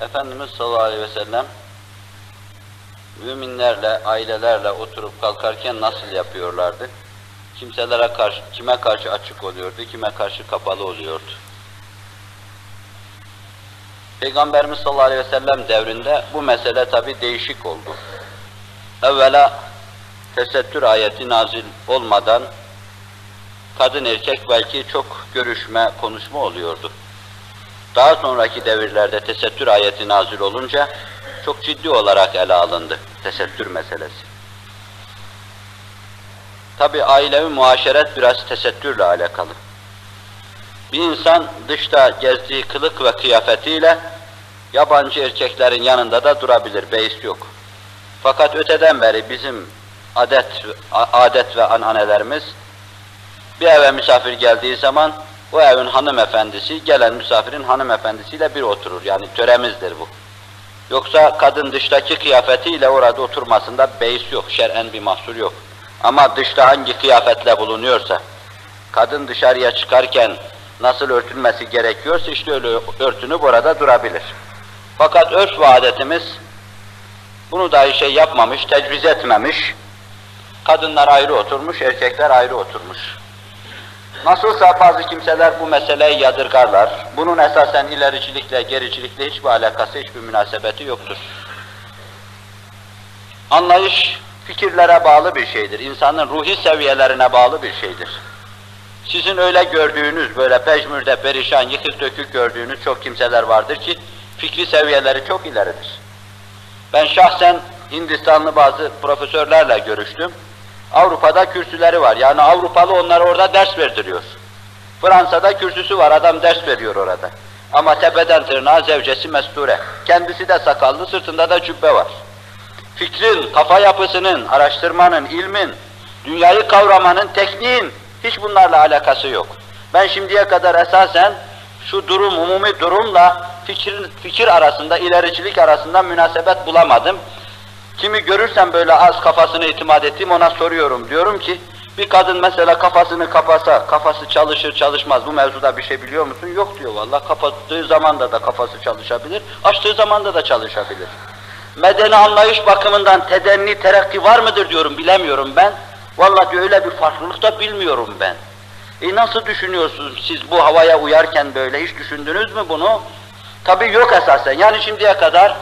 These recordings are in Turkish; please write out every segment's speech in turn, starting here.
Efendimiz sallallahu aleyhi ve sellem müminlerle, ailelerle oturup kalkarken nasıl yapıyorlardı? Kimselere karşı, kime karşı açık oluyordu, kime karşı kapalı oluyordu. Peygamberimiz sallallahu aleyhi ve sellem devrinde bu mesele tabi değişik oldu. Evvela tesettür ayeti nazil olmadan kadın erkek belki çok görüşme, konuşma oluyordu. Daha sonraki devirlerde tesettür ayeti nazil olunca çok ciddi olarak ele alındı tesettür meselesi. Tabi ailevi muaşeret biraz tesettürle alakalı. Bir insan dışta gezdiği kılık ve kıyafetiyle yabancı erkeklerin yanında da durabilir, beis yok. Fakat öteden beri bizim adet, adet ve ananelerimiz bir eve misafir geldiği zaman o evin hanımefendisi gelen misafirin hanımefendisiyle bir oturur. Yani töremizdir bu. Yoksa kadın dıştaki kıyafetiyle orada oturmasında beis yok, şer'en bir mahsur yok. Ama dışta hangi kıyafetle bulunuyorsa, kadın dışarıya çıkarken nasıl örtülmesi gerekiyorsa işte öyle örtünüp orada durabilir. Fakat örf ve adetimiz bunu dahi şey yapmamış, tecviz etmemiş. Kadınlar ayrı oturmuş, erkekler ayrı oturmuş. Nasılsa bazı kimseler bu meseleyi yadırgarlar. Bunun esasen ilericilikle, gericilikle hiçbir alakası, hiçbir münasebeti yoktur. Anlayış fikirlere bağlı bir şeydir. İnsanın ruhi seviyelerine bağlı bir şeydir. Sizin öyle gördüğünüz, böyle pejmürde, perişan, yıkık dökük gördüğünüz çok kimseler vardır ki fikri seviyeleri çok ileridir. Ben şahsen Hindistanlı bazı profesörlerle görüştüm. Avrupa'da kürsüleri var. Yani Avrupalı onlara orada ders verdiriyor. Fransa'da kürsüsü var, adam ders veriyor orada. Ama tepeden tırnağa zevcesi mesture. Kendisi de sakallı, sırtında da cübbe var. Fikrin, kafa yapısının, araştırmanın, ilmin, dünyayı kavramanın, tekniğin hiç bunlarla alakası yok. Ben şimdiye kadar esasen şu durum, umumi durumla fikir, fikir arasında, ilericilik arasında münasebet bulamadım. Kimi görürsem böyle az kafasını itimat ettiğim ona soruyorum. Diyorum ki bir kadın mesela kafasını kapasa, kafası çalışır çalışmaz bu mevzuda bir şey biliyor musun? Yok diyor vallahi kapattığı zamanda da kafası çalışabilir, açtığı zamanda da çalışabilir. Medeni anlayış bakımından tedenni, terakki var mıdır diyorum, bilemiyorum ben. Vallahi diyor öyle bir farklılık da bilmiyorum ben. E nasıl düşünüyorsunuz siz bu havaya uyarken böyle, hiç düşündünüz mü bunu? Tabi yok esasen. Yani şimdiye kadar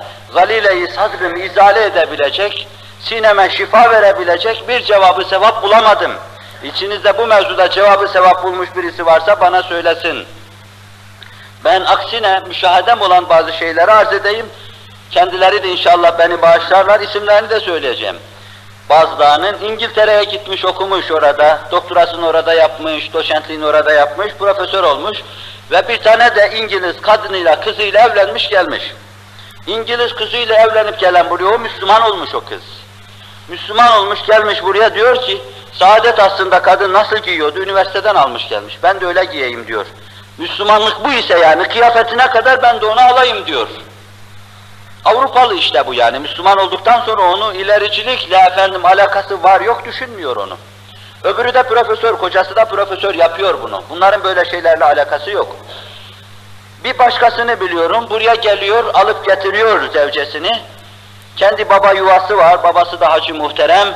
sadrımı izale edebilecek, sineme şifa verebilecek bir cevabı sevap bulamadım. İçinizde bu mevzuda cevabı sevap bulmuş birisi varsa bana söylesin. Ben aksine müşahedem olan bazı şeyleri arz edeyim. Kendileri de inşallah beni bağışlarlar, isimlerini de söyleyeceğim. Bazılarının İngiltere'ye gitmiş, okumuş orada, doktorasını orada yapmış, doçentliğini orada yapmış, profesör olmuş ve bir tane de İngiliz kadınıyla, kızıyla evlenmiş gelmiş. İngiliz kızıyla evlenip gelen buraya, o Müslüman olmuş o kız. Müslüman olmuş gelmiş buraya diyor ki, saadet aslında kadın nasıl giyiyordu, üniversiteden almış gelmiş. Ben de öyle giyeyim diyor. Müslümanlık bu ise yani, kıyafetine kadar ben de onu alayım diyor. Avrupalı işte bu yani, Müslüman olduktan sonra onu ilericilikle efendim alakası var yok düşünmüyor onu. Öbürü de profesör, kocası da profesör yapıyor bunu. Bunların böyle şeylerle alakası yok. Bir başkasını biliyorum, buraya geliyor, alıp getiriyor zevcesini. Kendi baba yuvası var, babası da hacı muhterem.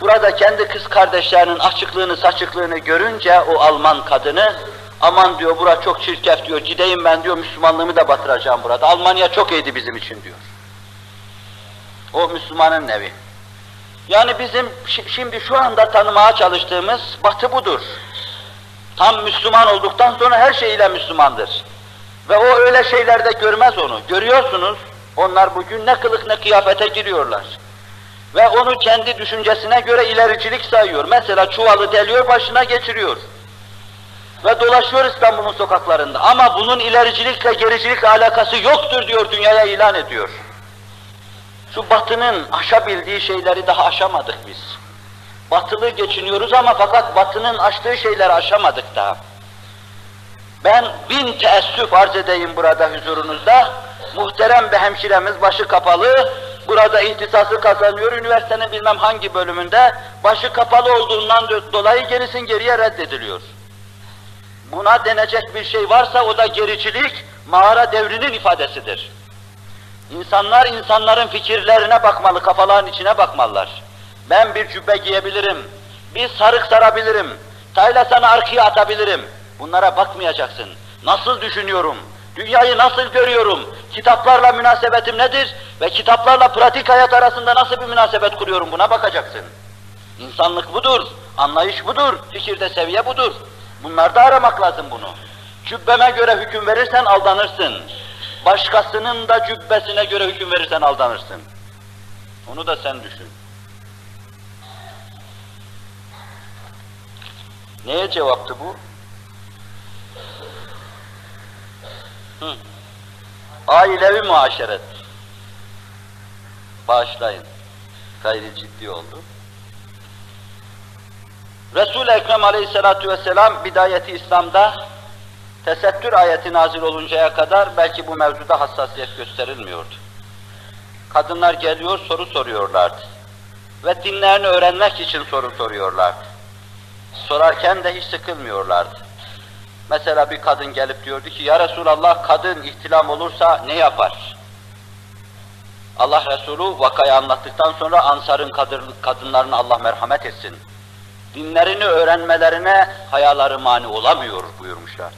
Burada kendi kız kardeşlerinin açıklığını, saçıklığını görünce o Alman kadını, aman diyor bura çok çirkef diyor, gideyim ben diyor, Müslümanlığımı da batıracağım burada. Almanya çok iyiydi bizim için diyor. O Müslümanın nevi. Yani bizim şimdi şu anda tanımaya çalıştığımız batı budur. Tam Müslüman olduktan sonra her şeyiyle Müslümandır. Ve o öyle şeylerde görmez onu. Görüyorsunuz, onlar bugün ne kılık ne kıyafete giriyorlar. Ve onu kendi düşüncesine göre ilericilik sayıyor. Mesela çuvalı deliyor, başına geçiriyor. Ve dolaşıyor İstanbul'un sokaklarında. Ama bunun ilericilikle, gericilikle alakası yoktur diyor, dünyaya ilan ediyor. Şu batının aşabildiği şeyleri daha aşamadık biz. Batılı geçiniyoruz ama fakat batının aştığı şeyleri aşamadık daha. Ben bin teessüf arz edeyim burada huzurunuzda. Muhterem bir hemşiremiz başı kapalı, burada ihtisası kazanıyor, üniversitenin bilmem hangi bölümünde başı kapalı olduğundan dolayı gerisin geriye reddediliyor. Buna denecek bir şey varsa o da gericilik, mağara devrinin ifadesidir. İnsanlar insanların fikirlerine bakmalı, kafaların içine bakmalılar. Ben bir cübbe giyebilirim, bir sarık sarabilirim, tayla sana arkaya atabilirim. Bunlara bakmayacaksın. Nasıl düşünüyorum? Dünyayı nasıl görüyorum? Kitaplarla münasebetim nedir? Ve kitaplarla pratik hayat arasında nasıl bir münasebet kuruyorum? Buna bakacaksın. İnsanlık budur, anlayış budur, fikirde seviye budur. Bunlarda aramak lazım bunu. Cübbeme göre hüküm verirsen aldanırsın. Başkasının da cübbesine göre hüküm verirsen aldanırsın. Onu da sen düşün. Neye cevaptı bu? Ailevi muaşeret. Bağışlayın. Gayri ciddi oldu. Resul-i Ekrem aleyhissalatu vesselam bidayeti İslam'da tesettür ayeti nazil oluncaya kadar belki bu mevzuda hassasiyet gösterilmiyordu. Kadınlar geliyor soru soruyorlardı. Ve dinlerini öğrenmek için soru soruyorlardı. Sorarken de hiç sıkılmıyorlardı. Mesela bir kadın gelip diyordu ki, Ya Resulallah kadın ihtilam olursa ne yapar? Allah Resulü vakayı anlattıktan sonra Ansar'ın kadın, kadınlarına Allah merhamet etsin. Dinlerini öğrenmelerine hayaları mani olamıyor buyurmuşlardı.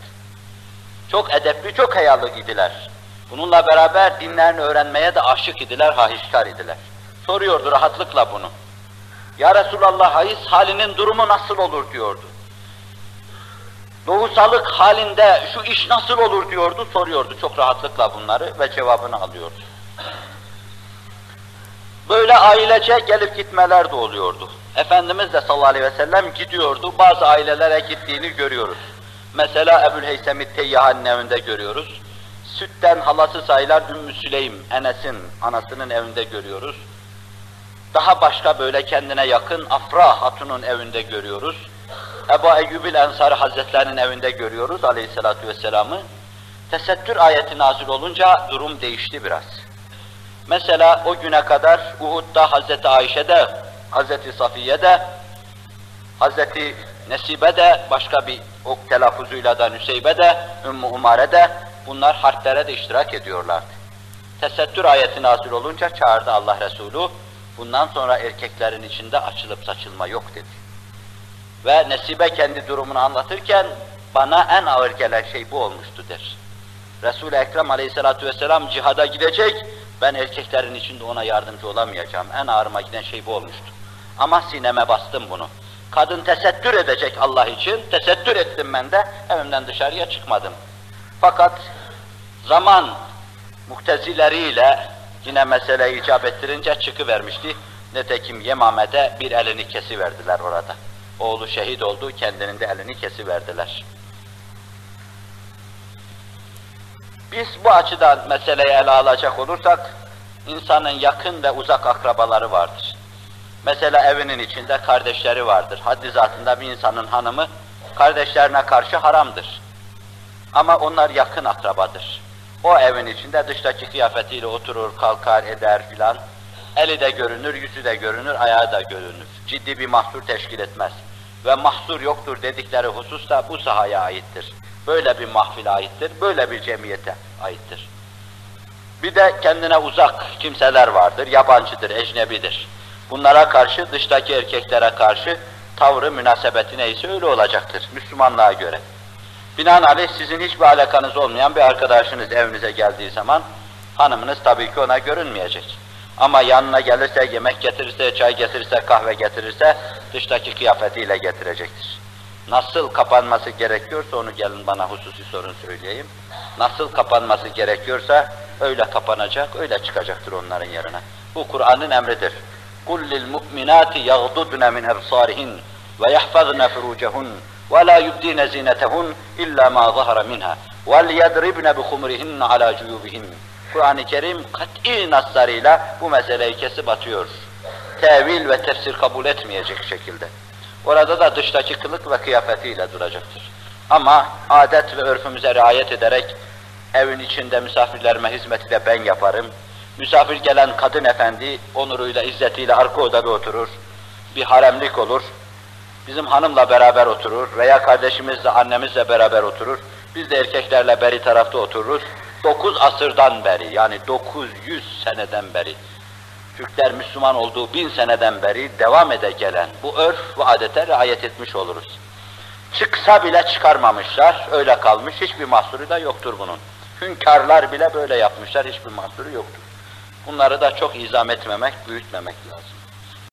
Çok edepli, çok hayalı idiler. Bununla beraber dinlerini öğrenmeye de aşık idiler, hahişkar idiler. Soruyordu rahatlıkla bunu. Ya Resulallah hayız halinin durumu nasıl olur diyordu. Doğusalık halinde şu iş nasıl olur diyordu, soruyordu çok rahatlıkla bunları ve cevabını alıyordu. Böyle ailece gelip gitmeler de oluyordu. Efendimiz de sallallahu aleyhi ve sellem gidiyordu, bazı ailelere gittiğini görüyoruz. Mesela Ebu'l-Heysem-i Teyyahan'ın evinde görüyoruz. Sütten halası sayılan Ümmü Süleym, Enes'in anasının evinde görüyoruz. Daha başka böyle kendine yakın Afra Hatun'un evinde görüyoruz. Ebu Eyyubil Ensari Hazretlerinin evinde görüyoruz aleyhissalatu vesselam'ı. Tesettür ayeti nazil olunca durum değişti biraz. Mesela o güne kadar Uhud'da Hazreti Ayşe'de, Hazreti Safiye'de, Hazreti Nesibe'de, başka bir ok telaffuzuyla da Nüseybe'de, Ümmü Umare'de bunlar harplere de iştirak ediyorlardı. Tesettür ayeti nazil olunca çağırdı Allah Resulü, bundan sonra erkeklerin içinde açılıp saçılma yok dedi. Ve Nesibe kendi durumunu anlatırken, bana en ağır gelen şey bu olmuştu der. Resul-i Ekrem aleyhissalatu vesselam cihada gidecek, ben erkeklerin içinde ona yardımcı olamayacağım. En ağrıma giden şey bu olmuştu. Ama sineme bastım bunu. Kadın tesettür edecek Allah için, tesettür ettim ben de, evimden dışarıya çıkmadım. Fakat zaman muhtezileriyle yine mesele icap ettirince çıkıvermişti. Nitekim Yemame'de bir elini kesiverdiler orada. Oğlu şehit oldu, kendinin de elini kesiverdiler. Biz bu açıdan meseleyi ele alacak olursak, insanın yakın ve uzak akrabaları vardır. Mesela evinin içinde kardeşleri vardır. Haddi zatında bir insanın hanımı kardeşlerine karşı haramdır. Ama onlar yakın akrabadır. O evin içinde dıştaki kıyafetiyle oturur, kalkar, eder filan. Eli de görünür, yüzü de görünür, ayağı da görünür. Ciddi bir mahsur teşkil etmez. Ve mahsur yoktur dedikleri husus da bu sahaya aittir. Böyle bir mahfile aittir, böyle bir cemiyete aittir. Bir de kendine uzak kimseler vardır, yabancıdır, ecnebidir. Bunlara karşı, dıştaki erkeklere karşı tavrı, münasebeti neyse öyle olacaktır, Müslümanlığa göre. Binaenaleyh sizin hiçbir alakanız olmayan bir arkadaşınız evinize geldiği zaman, hanımınız tabii ki ona görünmeyecek. Ama yanına gelirse, yemek getirirse, çay getirirse, kahve getirirse, dıştaki kıyafetiyle getirecektir. Nasıl kapanması gerekiyorsa onu gelin bana hususi sorun söyleyeyim. Nasıl kapanması gerekiyorsa öyle kapanacak, öyle çıkacaktır onların yerine. Bu Kur'an'ın emridir. قُلْ لِلْمُؤْمِنَاتِ يَغْضُضْنَ مِنْ أَبْصَارِهِنْ وَيَحْفَظْنَ فُرُوجَهُنْ وَلَا يُبْدِينَ زِينَتَهُنْ إِلَّا مَا ظَهَرَ مِنْهَا وَلْيَضْرِبْنَ بِخُمُرِهِنَّ عَلَى جُيُوبِهِنْ Kur'an-ı Kerim kat'i naslarıyla bu meseleyi kesip atıyor. Tevil ve tefsir kabul etmeyecek şekilde. Orada da dıştaki kılık ve kıyafetiyle duracaktır. Ama adet ve örfümüze riayet ederek evin içinde misafirlerime hizmeti de ben yaparım. Misafir gelen kadın efendi onuruyla, izzetiyle arka odada oturur. Bir haremlik olur. Bizim hanımla beraber oturur veya kardeşimizle, annemizle beraber oturur. Biz de erkeklerle beri tarafta otururuz. 9 asırdan beri yani 900 seneden beri Türkler Müslüman olduğu bin seneden beri devam ede gelen bu örf ve adete riayet etmiş oluruz. Çıksa bile çıkarmamışlar, öyle kalmış, hiçbir mahsuru da yoktur bunun. Hünkârlar bile böyle yapmışlar, hiçbir mahsuru yoktur. Bunları da çok izam etmemek, büyütmemek lazım.